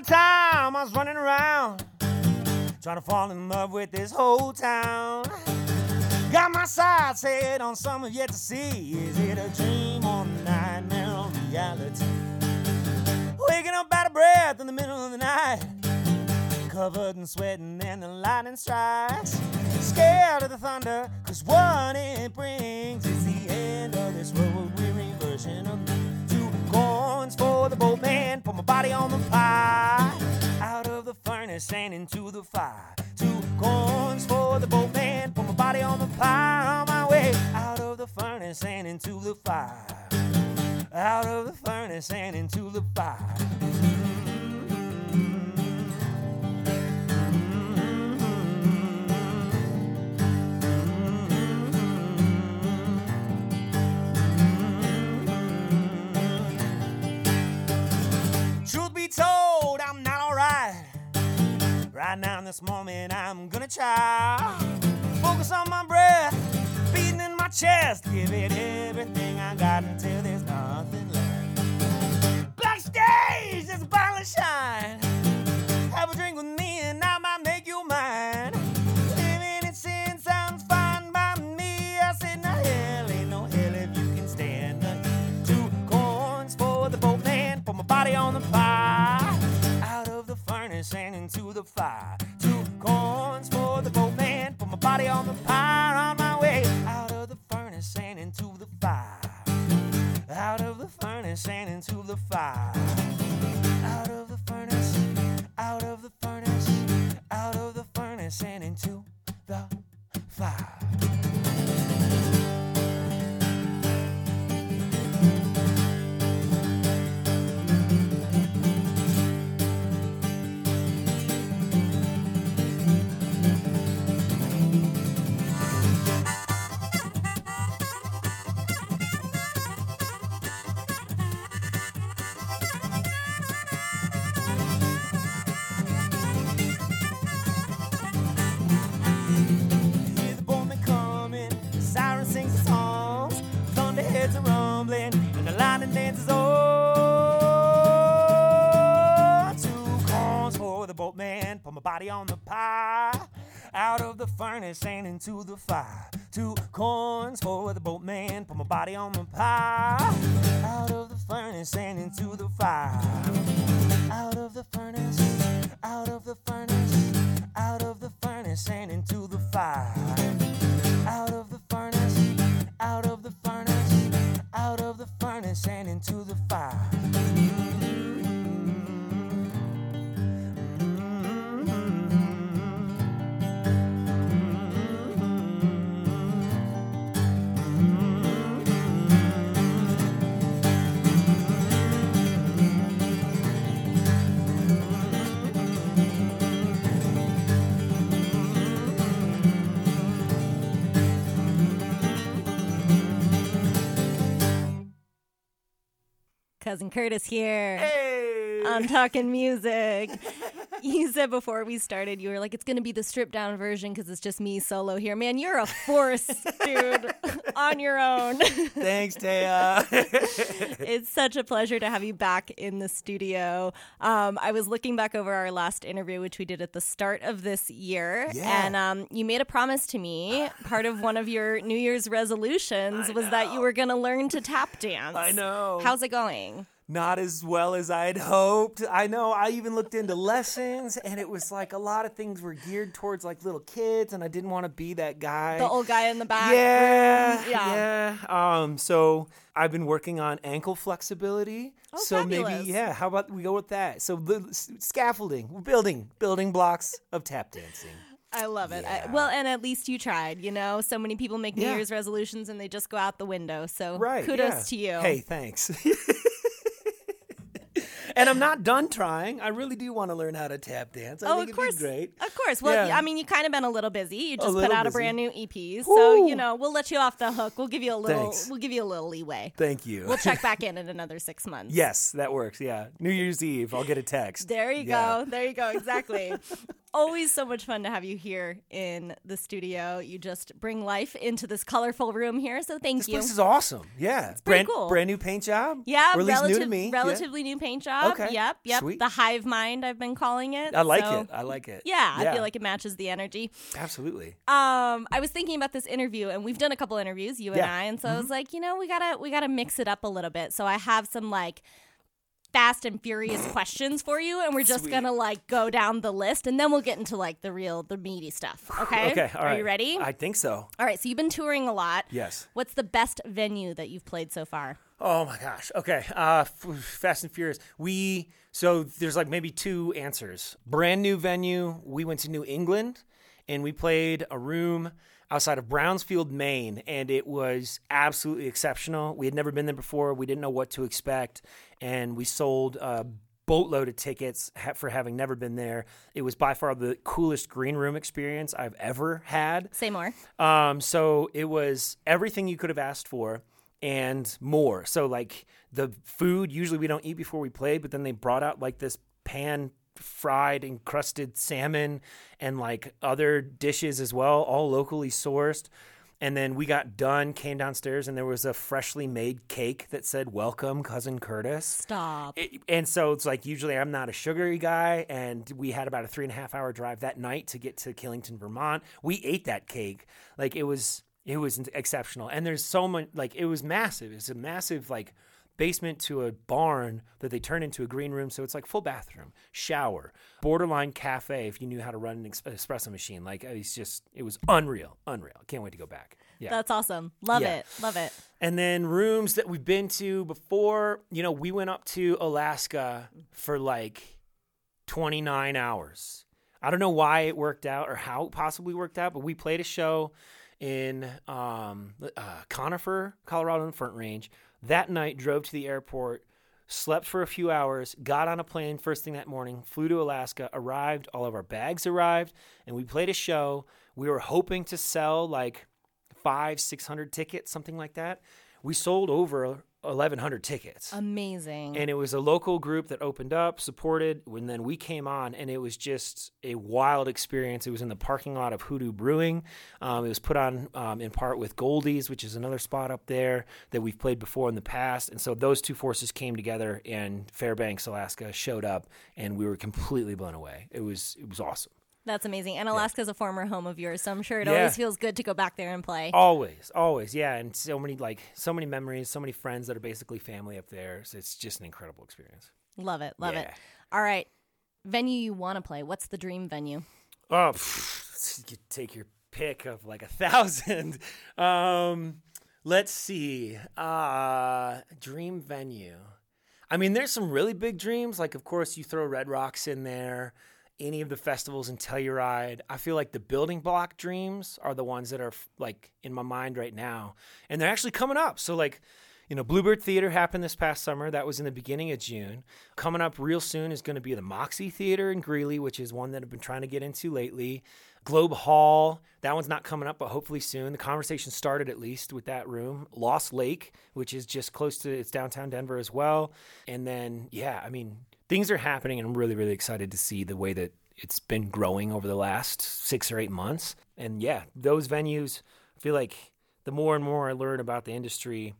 A time, I was running around, trying to fall in love with this whole town. Got my sights set on something yet to see. Is it a dream or a nightmare or reality? Waking up out of breath in the middle of the night, covered in sweat and then the lightning strikes. Scared of the thunder, cause what it brings is the end of this road weary version of me. Two coins for the boatman, put my body on the pie. Out of the furnace and into the fire. Two coins for the boatman, put my body on the pie. On my way out of the furnace and into the fire. Out of the furnace and into the fire. Truth Right now, in this moment, I'm gonna try. Focus on my breath, beating in my chest. Give it everything I got until there's nothing left. Backstage, there's a bottle shine. Have a drink with the fire. Two coins for the boatman, put my body on the pie. On my way out of the furnace and into the fire. Out of the furnace and into the fire. Out of the furnace, out of the furnace, out of the furnace and into the fire. Furnace and into the fire. Two corns for the boatman, put my body on the pie. Out of the furnace and into the fire. Out of the furnace, Curtiss here. Hey! I'm talking music. you said before we started, you were like, it's going to be the stripped down version because it's just me solo here. Man, you're a force, dude, on your own. Thanks, Taya. it's such a pleasure to have you back in the studio. Um, I was looking back over our last interview, which we did at the start of this year, Yeah. and um, you made a promise to me. Part of one of your New Year's resolutions was that you were going to learn to tap dance. I know. How's it going? Not as well as I'd hoped. I know. I even looked into lessons, and it was like a lot of things were geared towards like little kids, and I didn't want to be that guy. The old guy in the back. yeah, yeah. yeah. Um, so I've been working on ankle flexibility. Oh, so fabulous. maybe, yeah. How about we go with that? So the scaffolding, we're building, building blocks of tap dancing. I love it. I, well, and at least you tried. You know, so many people make New Yeah. Year's resolutions and they just go out the window. So Right. kudos yeah. to you. Hey, thanks. and I'm not done trying. I really do want to learn how to tap dance. I oh, think of course, great. of course. Well, Yeah. I mean, you kind of been a little busy. You just put out a brand new EP, so you know we'll let you off the hook. We'll give you a little. Thanks. We'll give you a little leeway. Thank you. We'll check back in in another six months. yes, that works. Yeah. New Year's Eve, I'll get a text. There you Yeah. go. There you go. Exactly. always so much fun to have you here in the studio. You just bring life into this colorful room here. So thank This you. place is awesome. Yeah, pretty brand cool. brand new paint job. yeah, or relative, new to me. Yeah. relatively new paint job. Okay, Yep, yep. sweet. The hive mind, I've been calling it. I like So, it. I like it. Yeah, I feel like it matches the energy. absolutely. Um, I was thinking about this interview, and we've done a couple interviews, you and Yeah. Mm-hmm. I, and so I was like, you know, we gotta we gotta mix it up a little bit. So I have some like fast and furious questions for you, and we're just Sweet. gonna like go down the list, and then we'll get into like the real the meaty stuff. Okay. Okay. All Are right. you ready? I think so. all right. So you've been touring a lot. Yes. What's the best venue that you've played so far? Oh my gosh. Okay. Uh, Fast and Furious. We so there's like maybe two answers. Brand new venue. We went to New England, and we played a room outside of Brownsfield, Maine, and it was absolutely exceptional. We had never been there before. We didn't know what to expect, and we sold. a Boatload of tickets for having never been there. It was by far the coolest green room experience I've ever had. Say more. Um, so it was everything you could have asked for and more. So like the food, usually we don't eat before we play, but then they brought out like this pan fried encrusted salmon and like other dishes as well, all locally sourced. And then we got done, came downstairs, and there was a freshly made cake that said "Welcome, cousin Curtiss." Stop. It- and so it's like usually I'm not a sugary guy, and we had about a three and a half hour drive that night to get to Killington, Vermont. We ate that cake like it was it was exceptional, and there's so much like it was massive. It's a massive like basement to a barn that they turn into a green room, so it's like full bathroom, shower, borderline cafe if you knew how to run an ex- espresso machine. Like it's just it was unreal, unreal. Can't wait to go back. Yeah. That's awesome. Love Yeah. it. Love it. And then rooms that we've been to before, you know, we went up to Alaska for like 29 hours. I don't know why it worked out or how it possibly worked out, but we played a show in um, uh, Conifer, Colorado, in the Front Range. That night, drove to the airport, slept for a few hours, got on a plane first thing that morning, flew to Alaska, arrived, all of our bags arrived, and we played a show. We were hoping to sell like five, six hundred tickets, something like that. We sold over eleven hundred tickets. Amazing. and it was a local group that opened up, supported, and then we came on, and it was just a wild experience. It was in the parking lot of Hoodoo Brewing. Um, it was put on um, in part with Goldie's, which is another spot up there that we've played before in the past. And so those two forces came together, and Fairbanks, Alaska, showed up, and we were completely blown away. It was it was awesome. That's amazing. And Alaska's a former home of yours, so I'm sure it Yeah. always feels good to go back there and play. Always, always, yeah, and so many like so many memories, so many friends that are basically family up there. So it's just an incredible experience. Love it. Love it. All right. Venue you want to play. What's the dream venue? Oh, pff, you take your pick of like a thousand. Um, let's see. Uh, dream venue. I mean, there's some really big dreams. Like, of course, you throw Red Rocks in there. Any of the festivals in Telluride. I feel like the building block dreams are the ones that are like in my mind right now, and they're actually coming up. So like. You know, Bluebird Theater happened this past summer. That was in the beginning of June. Coming up real soon is going to be the Moxie Theater in Greeley, which is one that I've been trying to get into lately. Globe Hall, that one's not coming up, but hopefully soon. The conversation started at least with that room. Lost Lake, which is just close to it's downtown Denver as well. And then, yeah, I mean, things are happening, and I'm really, really excited to see the way that it's been growing over the last six or eight months. And yeah, those venues, I feel like the more and more I learn about the industry,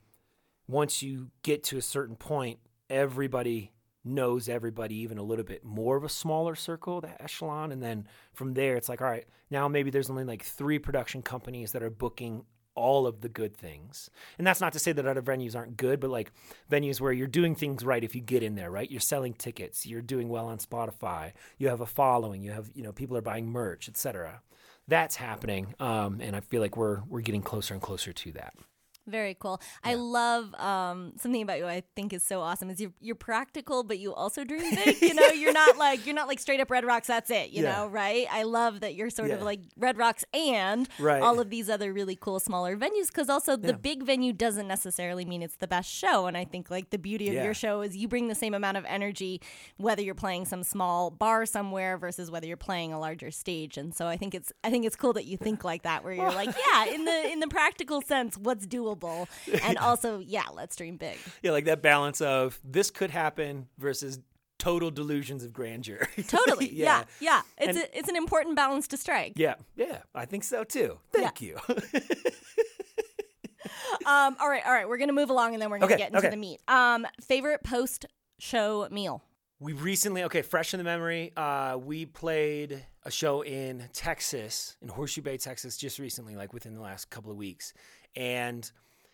once you get to a certain point, everybody knows everybody even a little bit more of a smaller circle, the echelon. And then from there, it's like, all right, now maybe there's only like three production companies that are booking all of the good things. And that's not to say that other venues aren't good, but like venues where you're doing things right if you get in there, right? You're selling tickets, you're doing well on Spotify, you have a following, you have, you know, people are buying merch, etc. That's happening. Um, and I feel like we're we're getting closer and closer to that. Very cool. I love um, something about you. I think is so awesome. Is you're you're practical, but you also dream big. You know, you're not like you're not like straight up Red Rocks. That's it. You Yeah. know, right? I love that you're sort of like Red Rocks and Right. all of these other really cool smaller venues. Because also the Yeah. big venue doesn't necessarily mean it's the best show. And I think like the beauty of Yeah. your show is you bring the same amount of energy whether you're playing some small bar somewhere versus whether you're playing a larger stage. And so I think it's I think it's cool that you think like that, where you're like, yeah, in the in the practical sense, what's doable, and also, yeah, let's dream big. Yeah, like that balance of this could happen versus total delusions of grandeur. Totally. yeah. Yeah. It's And- a, it's an important balance to strike. yeah, yeah, I think so too. Thank you. Um. All right. All right. We're gonna move along, and then we're gonna Okay, get into okay. the meat. Um. Favorite post show meal. We recently, okay, fresh in the memory, uh, we played a show in Texas, in Horseshoe Bay, Texas, just recently, like within the last couple of weeks. And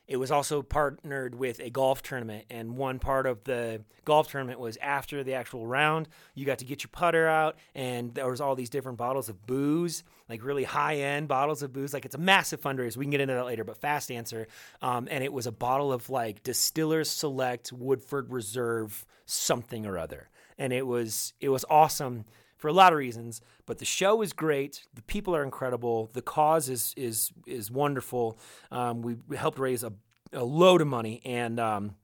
it was also partnered with a golf tournament. And one part of the golf tournament was after the actual round, you got to get your putter out, and there was all these different bottles of booze, like really high end bottles of booze. Like it's a massive fundraiser. We can get into that later, but fast answer. Um, and it was a bottle of like Distillers Select Woodford Reserve something or other and it was it was awesome for a lot of reasons but the show is great the people are incredible the cause is is is wonderful um, we we helped raise a, a load of money and um,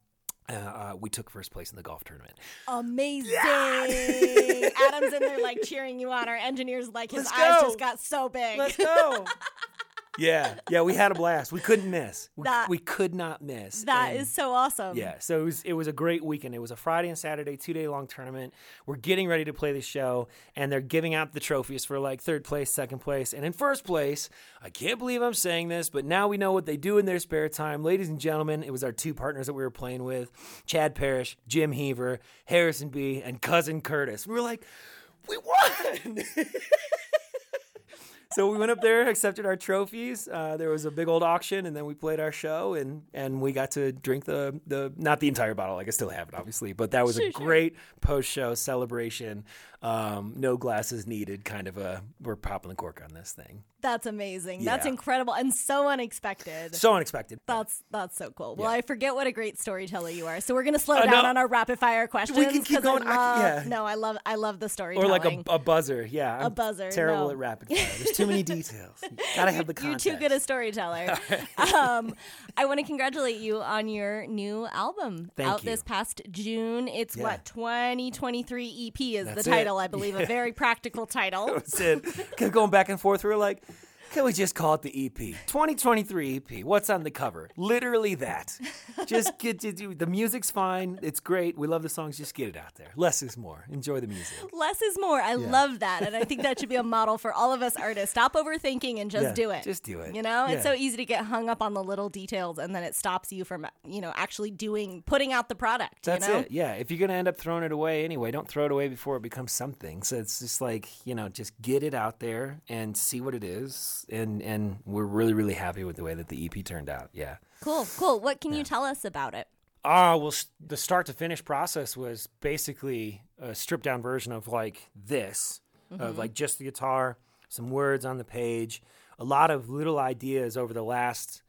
uh, uh, we took first place in the golf tournament Amazing. Adam's in there like cheering you on. Our engineer's like his Let's eyes go. just got so big. Let's go yeah yeah we had a blast we couldn't miss we, That- we could not miss That And- is so awesome. Yeah, so it was it was a great weekend. It was a Friday and Saturday, two day long tournament. We're getting ready to play the show, and they're giving out the trophies for like third place, second place, and in first place. I can't believe I'm saying this, but now we know what they do in their spare time, ladies and gentlemen. It was our two partners that we were playing with, Chad Parrish, Jim Heaver, Harrison B, and cousin Curtiss. We were like, we won. so we went up there, accepted our trophies. Uh, there was a big old auction, and then we played our show, and and we got to drink the the not the entire bottle. Like I still have it, obviously, but that was a great post show celebration. Um, no glasses needed, kind of a we're popping the cork on this thing. That's amazing. That's incredible and so unexpected. So unexpected. That's that's so cool. Well, Yeah. I forget what a great storyteller you are. So we're gonna slow Uh, down no. on our rapid fire questions. keep 'cause going. I I- love, yeah. No, I love I love the story. or like a, a buzzer, yeah. I'm buzzer, Terrible no. at rapid fire. There's too many details. You gotta have the You're too good a storyteller. um, I want to congratulate you on your new album Thank out you. this past June. It's Yeah. what 2023 EP is That's the it. title, I believe, a very practical title. That's it. Kept going back and forth. We were like, can we just call it the EP? 2023 EP. What's on the cover? Literally that. Just get to do the music's fine. It's great. We love the songs. Just get it out there. Less is more. Enjoy the music. Less is more. I love that, and I think that should be a model for all of us artists. Stop overthinking and just Yeah, do it. just do it. You know, it's so easy to get hung up on the little details, and then it stops you from you know actually doing putting out the product. That's you know? it. Yeah. If you're gonna end up throwing it away anyway, don't throw it away before it becomes something. So it's just like you know, just get it out there and see what it is. And and we're really really happy with the way that the EP turned out. Yeah. Cool, cool. What can you tell us about it? Ah, well, the start to finish process was basically a stripped down version of like this, of like just the guitar, some words on the page, a lot of little ideas over the last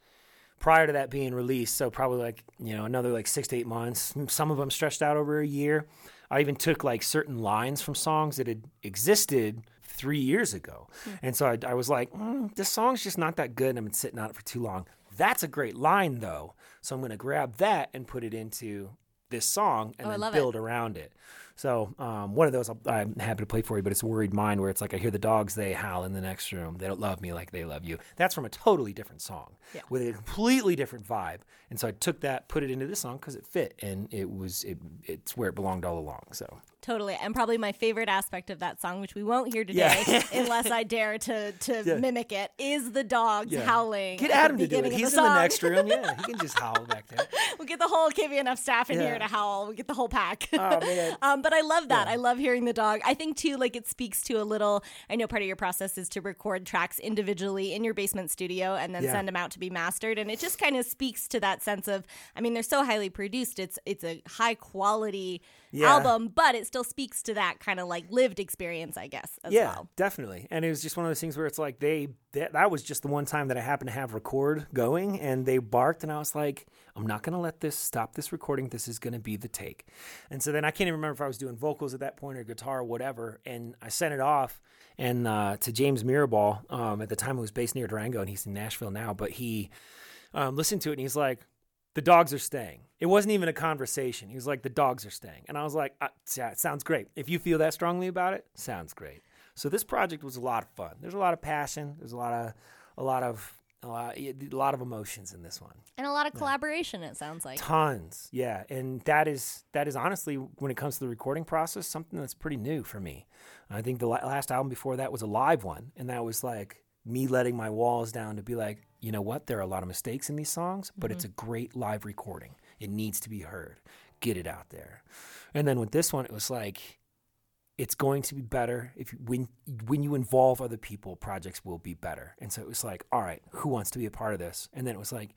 prior to that being released. So probably like you know another like six to eight months. Some of them stretched out over a year. I even took like certain lines from songs that had existed three years ago, and so I, I was like, mm, this song's just not that good. and I've been sitting on it for too long. That's a great line though, so I'm going to grab that and put it into this song and Oh, then love it. build around it. So um, one of those I'll, I'm happy to play for you, but it's Worried Mind where it's like I hear the dogs they howl in the next room. They don't love me like they love you. That's from a totally different song with a completely different vibe. And so I took that, put it into this song because it fit, and it was it, it's where it belonged all along. So Totally, and probably my favorite aspect of that song, which we won't hear today, Yeah. unless I dare to to Yeah. mimic it, is the dogs howling. Get Adam to do it. He's the in the next room. Yeah, he can just howl back there. We'll get the whole KVNF staff in here to howl. We'll get the whole pack. Oh man. um, but I love that. I love hearing the dog. I think too, like it speaks to a little. I know part of your process is to record tracks individually in your basement studio and then Yeah. send them out to be mastered, and it just kind of speaks to that sense of. I mean, they're so highly produced. It's it's a high quality Yeah. album, but it still speaks to that kind of like lived experience, I guess, as yeah, well. definitely. And it was just one of those things where it's like they that, that was just the one time that I happened to have record going, and they barked, and I was like, I'm not gonna let this stop this recording. This is gonna be the take. And so then I can't even remember if I was doing vocals at that point or guitar or whatever. And I sent it off and uh, to James Mirabal. Um, at the time, it was based near Durango, and he's in Nashville now. But he um, listened to it, and he's like. The dogs are staying. It wasn't even a conversation. He was like, "The dogs are staying," and I was like, uh, "Yeah, it sounds great. If you feel that strongly about it, sounds great." So this project was a lot of fun. There's a lot of passion. There's a lot of a lot of A lot, a lot of emotions in this one. And a lot of collaboration. It sounds like. Tons, yeah, and that is that is honestly when it comes to the recording process, something that's pretty new for me. I think the last album before that was a live one, and that was like me letting my walls down to be like, you know what, there are a lot of mistakes in these songs, but it's a great live recording. It needs to be heard. Get it out there. And then with this one, it was like, it's going to be better if you, when when you involve other people, projects will be better. And so it was like, all right, who wants to be a part of this? And then it was like,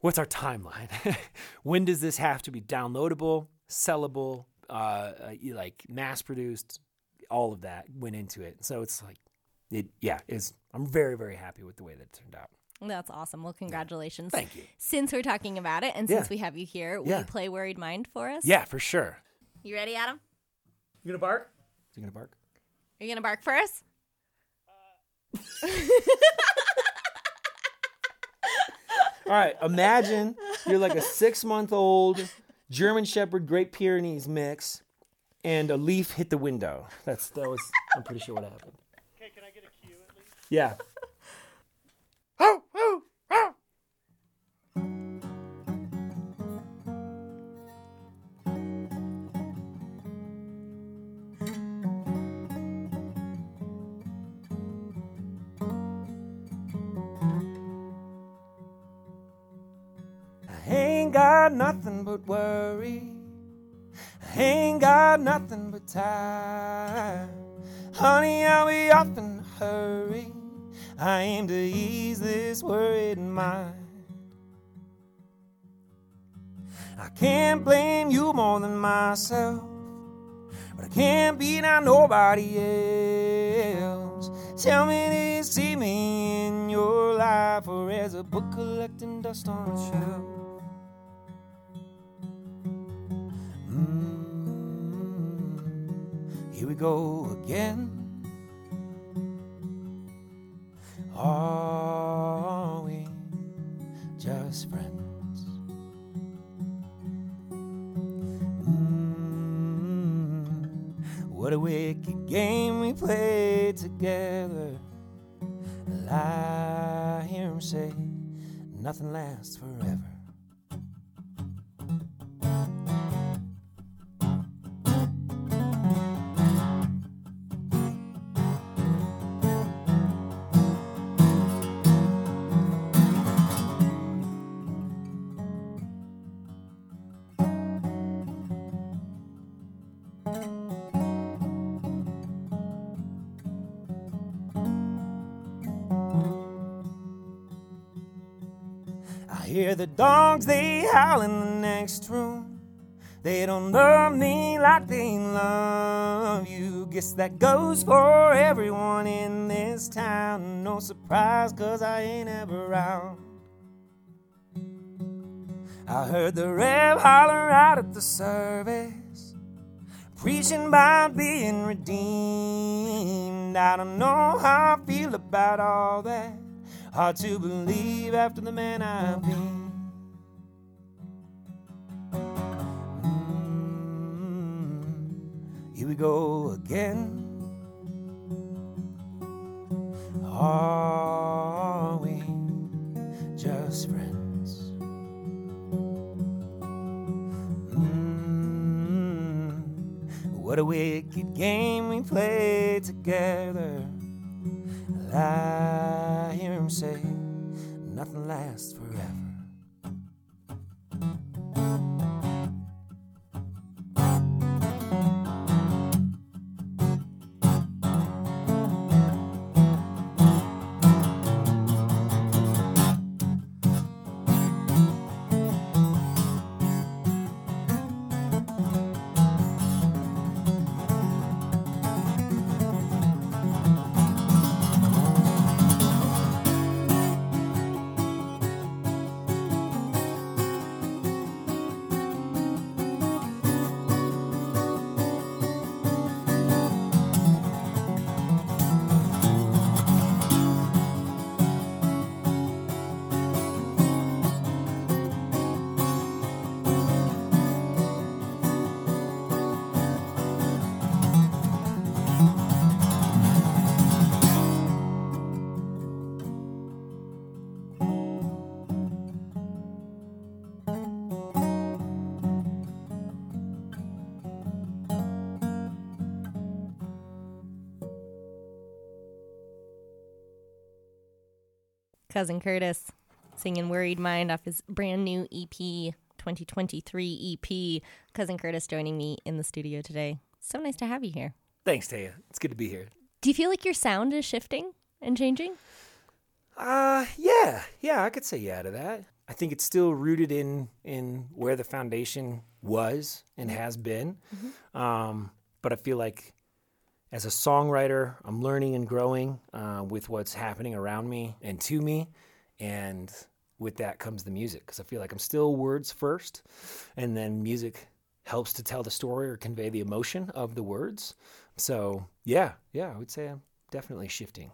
what's our timeline? when does this have to be downloadable, sellable, uh, uh, like mass produced? All of that went into it. So it's like, it, yeah, is I'm very very happy with the way that it turned out. That's awesome. Well, congratulations. Thank you. Since we're talking about it and Yeah. since we have you here, will Yeah. you play Worried Mind for us? Yeah, for sure. You ready, Adam? You gonna bark? Is he gonna bark? Are you going to bark for us? Uh. All right, imagine you're like a six month old German Shepherd Great Pyrenees mix, and a leaf hit the window. That's that was. I'm pretty sure what happened. Okay, can I get a cue at least? Yeah. Oh, oh, oh. I ain't got nothing but worry. I ain't got nothing but time. Honey, I'll be off in a hurry. I aim to ease this worried mind. I can't blame you more than myself, but I can't beat out nobody else. Tell me, you see me in your life, or as a book collecting dust on a shelf? Mm, here we go again. Are we just friends? Mm, what a wicked game we played together. I hear him say, nothing lasts forever. Hear the dogs, they howl in the next room. They don't love me like they love you. Guess that goes for everyone in this town. No surprise, cause I ain't ever around. I heard the rev holler out at the service, preaching about being redeemed. I don't know how I feel about all that. Hard to believe after the man I've been. Mm, Here we go again. Are we just friends? Mm, What a wicked game we played together. I Cousin Curtiss singing Worried Mind off his brand new EP, 2023 EP. Cousin Curtiss joining me in the studio today. So nice to have you here. Thanks, Taya. It's good to be here. Do you feel like your sound is shifting and changing? Uh, yeah, yeah, I could say yeah to that. I think it's still rooted in in where the foundation was and has been. Um, but I feel like as a songwriter, I'm learning and growing uh, with what's happening around me and to me, and with that comes the music because I feel like I'm still words first, and then music helps to tell the story or convey the emotion of the words. So yeah, yeah, I would say I'm definitely shifting.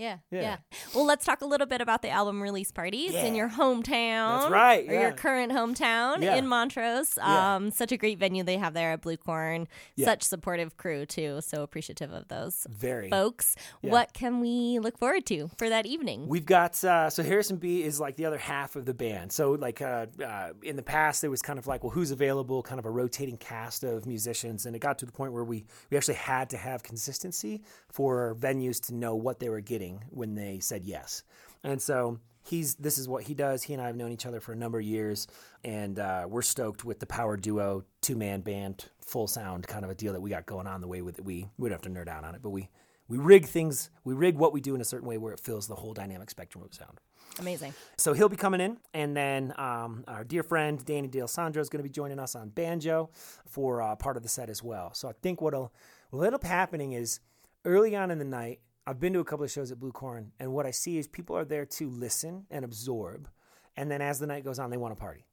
Yeah, Yeah. yeah. Well, let's talk a little bit about the album release parties in your hometown. That's right, Or yeah. your current hometown Yeah. in Montrose. Yeah. Um, such a great venue they have there at Bluecorn. Yeah. Such supportive crew too. So appreciative of those Very. folks. Yeah. What can we look forward to for that evening? We've got uh, so Harrison B is like the other half of the band. So like uh, uh, in the past, there was kind of like well, who's available? Kind of a rotating cast of musicians, and it got to the point where we we actually had to have consistency for venues to know what they were getting when they said yes. And so he's this is what he does. He and I have known each other for a number of years, and uh, we're stoked with the power duo, two man band, full sound kind of a deal that we got going on. The way with we we don't have to nerd out on it, but we we rig things, we rig what we do in a certain way where it fills the whole dynamic spectrum of sound. Amazing. So he'll be coming in, and then um, our dear friend Danny Dale Sandro is going to be joining us on banjo for uh, part of the set as well. So I think what'll what'll end up happening is early on in the night, I've been to a couple of shows at Bluecorn, and what I see is people are there to listen and absorb, and then as the night goes on, they want to party.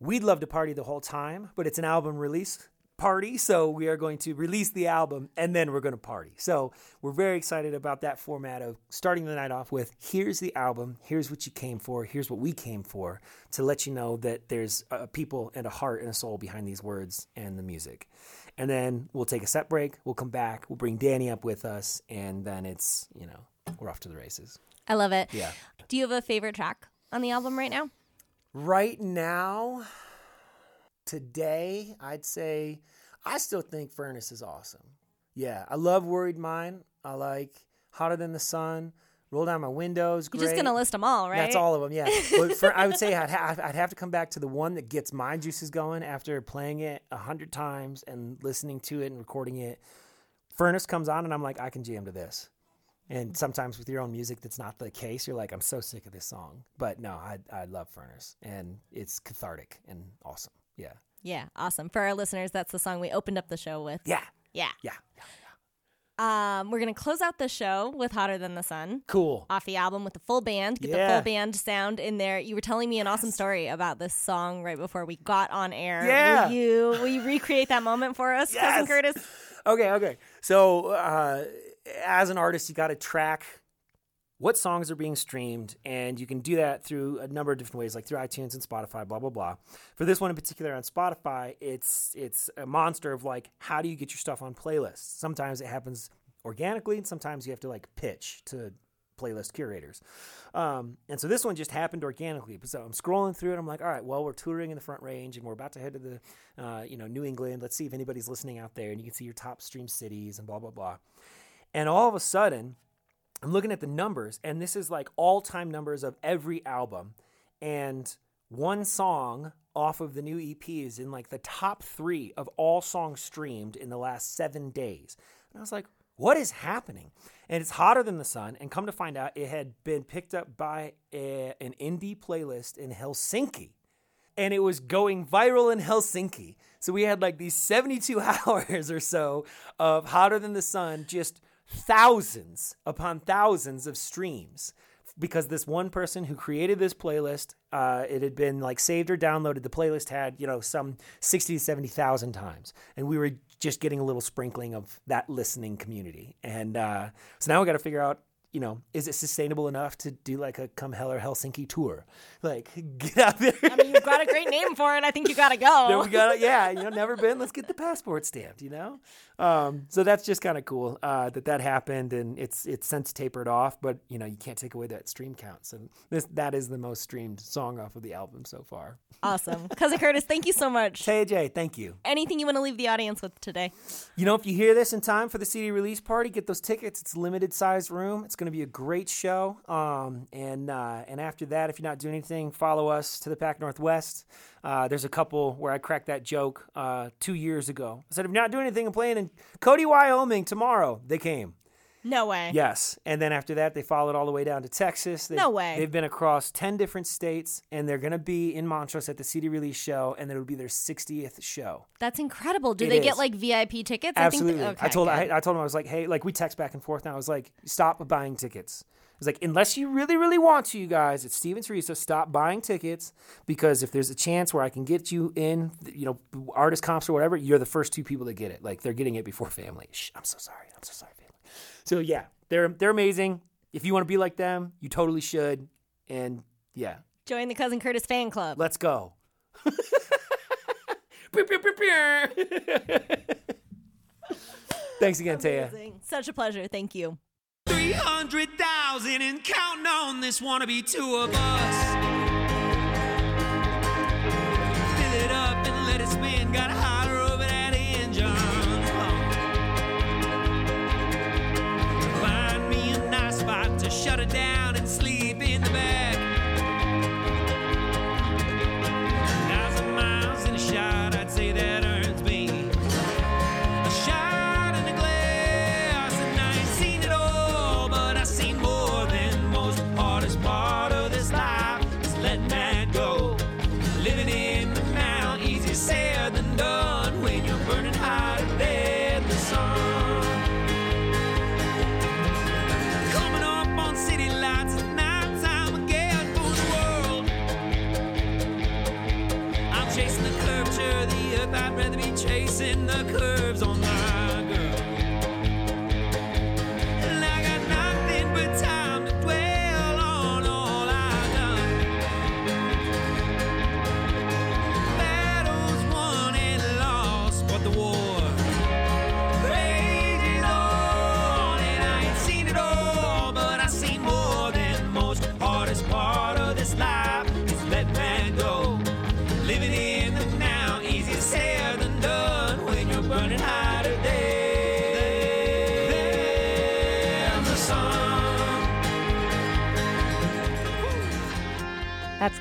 We'd love to party the whole time, but it's an album release party, so we are going to release the album and then we're going to party. So we're very excited about that format of starting the night off with here's the album, here's what you came for, here's what we came for, to let you know that there's a people and a heart and a soul behind these words and the music. And then we'll take a set break, we'll come back, we'll bring Danny up with us, and then it's, you know, we're off to the races. I love it. Yeah. Do you have a favorite track on the album right now? Right now, today, I'd say I still think Furnace is awesome. Yeah, I love Worried Mind. I like Hotter Than the Sun. Roll Down My Windows. You're just gonna list them all, right? That's all of them, yeah. but for, I would say I'd, ha- I'd have to come back to the one that gets my juices going after playing it a hundred times and listening to it and recording it. Furnace comes on and I'm like, I can jam to this. And sometimes with your own music, that's not the case. You're like, I'm so sick of this song. But no, I, I love Furnace and it's cathartic and awesome. Yeah. Yeah, awesome. For our listeners, that's the song we opened up the show with. Yeah. Yeah. Yeah. Um, we're gonna close out the show with "Hotter Than the Sun" Cool. off the album with the full band. Get the full band sound in there. You were telling me an awesome story about this song right before we got on air. Yeah. Will you will you recreate that moment for us, cousin Curtiss? Okay, okay. So, uh, as an artist, you got to track what songs are being streamed, and you can do that through a number of different ways, like through iTunes and Spotify, blah blah blah. For this one in particular on Spotify, it's it's a monster of like, how do you get your stuff on playlists? Sometimes it happens organically, and sometimes you have to like pitch to playlist curators. Um, and so this one just happened organically. So I'm scrolling through it. I'm like, all right, well, we're touring in the Front Range, and we're about to head to the, uh, you know, New England. Let's see if anybody's listening out there, and you can see your top stream cities and blah blah blah. And all of a sudden, I'm looking at the numbers, and this is like all time numbers of every album. And one song off of the new EP is in like the top three of all songs streamed in the last seven days. And I was like, what is happening? And it's hotter than the sun. And come to find out, it had been picked up by a, an indie playlist in Helsinki and it was going viral in Helsinki. So we had like these 72 hours or so of Hotter Than the Sun, just thousands upon thousands of streams. Because this one person who created this playlist, uh, it had been like saved or downloaded. The playlist had, you know, some 60 to 70,000 times. And we were just getting a little sprinkling of that listening community. And uh, so now we got to figure out you know, is it sustainable enough to do like a come hell or Helsinki tour? Like, get out there. I mean, you've got a great name for it. I think you gotta go. Then we got yeah, you know, never been. Let's get the passport stamped. You know, um, so that's just kind of cool uh, that that happened, and it's it's since tapered off. But you know, you can't take away that stream count. So this that is the most streamed song off of the album so far. awesome, cousin Curtiss. Thank you so much. Tay J, thank you. Anything you want to leave the audience with today? You know, if you hear this in time for the CD release party, get those tickets. It's limited sized room. It's going to going to be a great show. Um, and uh, and after that, if you're not doing anything, follow us to the Pac Northwest. Uh, there's a couple where I cracked that joke uh, two years ago. I said, if you're not doing anything, I'm playing in Cody, Wyoming tomorrow. They came. No way. Yes, and then after that, they followed all the way down to Texas. They've, No way. They've been across ten different states, and they're going to be in Montrose at the CD release show, and it'll be their 60th show. That's incredible. Do It they is. get like VIP tickets? Absolutely. I, I, think okay, told good. I, I told him I was like, hey, like we text back and forth. And I was like, stop buying tickets. I was like, unless you really, really want to, you guys, it's Steven Teresa. Stop buying tickets because if there's a chance where I can get you in, you know, artist comps or whatever, you're the first two people that get it. Like they're getting it before family. Shh, I'm so sorry. I'm so sorry. So yeah, they're they're amazing. If you want to be like them, you totally should. And yeah, Join the Cousin Curtiss fan club. let's go. Thanks again, Taya. Such a pleasure. Thank you. 300,000 and counting on this wannabe tour bus. Fill it up and let it spin. Gotta holler over shut it down and sleep in the back. Chasing the curves on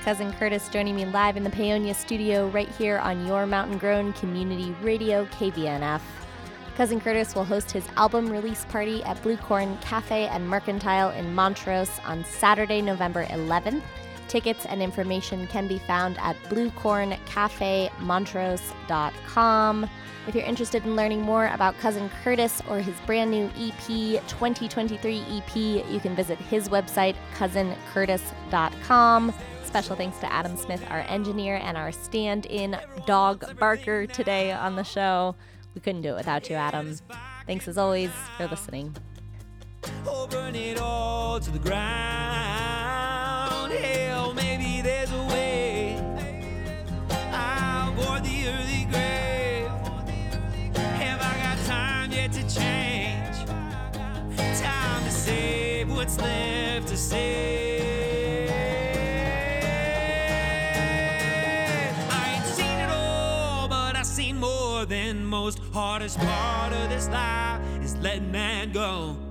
Cousin Curtiss joining me live in the Paonia studio right here on your Mountain Grown Community Radio, KVNF. Cousin Curtiss will host his album release party at Bluecorn Cafe and Mercantile in Montrose on Saturday, November 11th. Tickets and information can be found at bluecorncafemontrose.com. If you're interested in learning more about Cousin Curtiss or his brand new EP, 2023 EP, you can visit his website, cousincurtiss.com. Special thanks to Adam Smith, our engineer, and our stand in dog Barker today on the show. We couldn't do it without you, Adam. Thanks as always for listening. Oh, burn it all to the ground. Hell, maybe there's a way. I'll board the early grave. Have I got time yet to change? Time to save what's left to save. Most. Hardest part of this life is letting man go.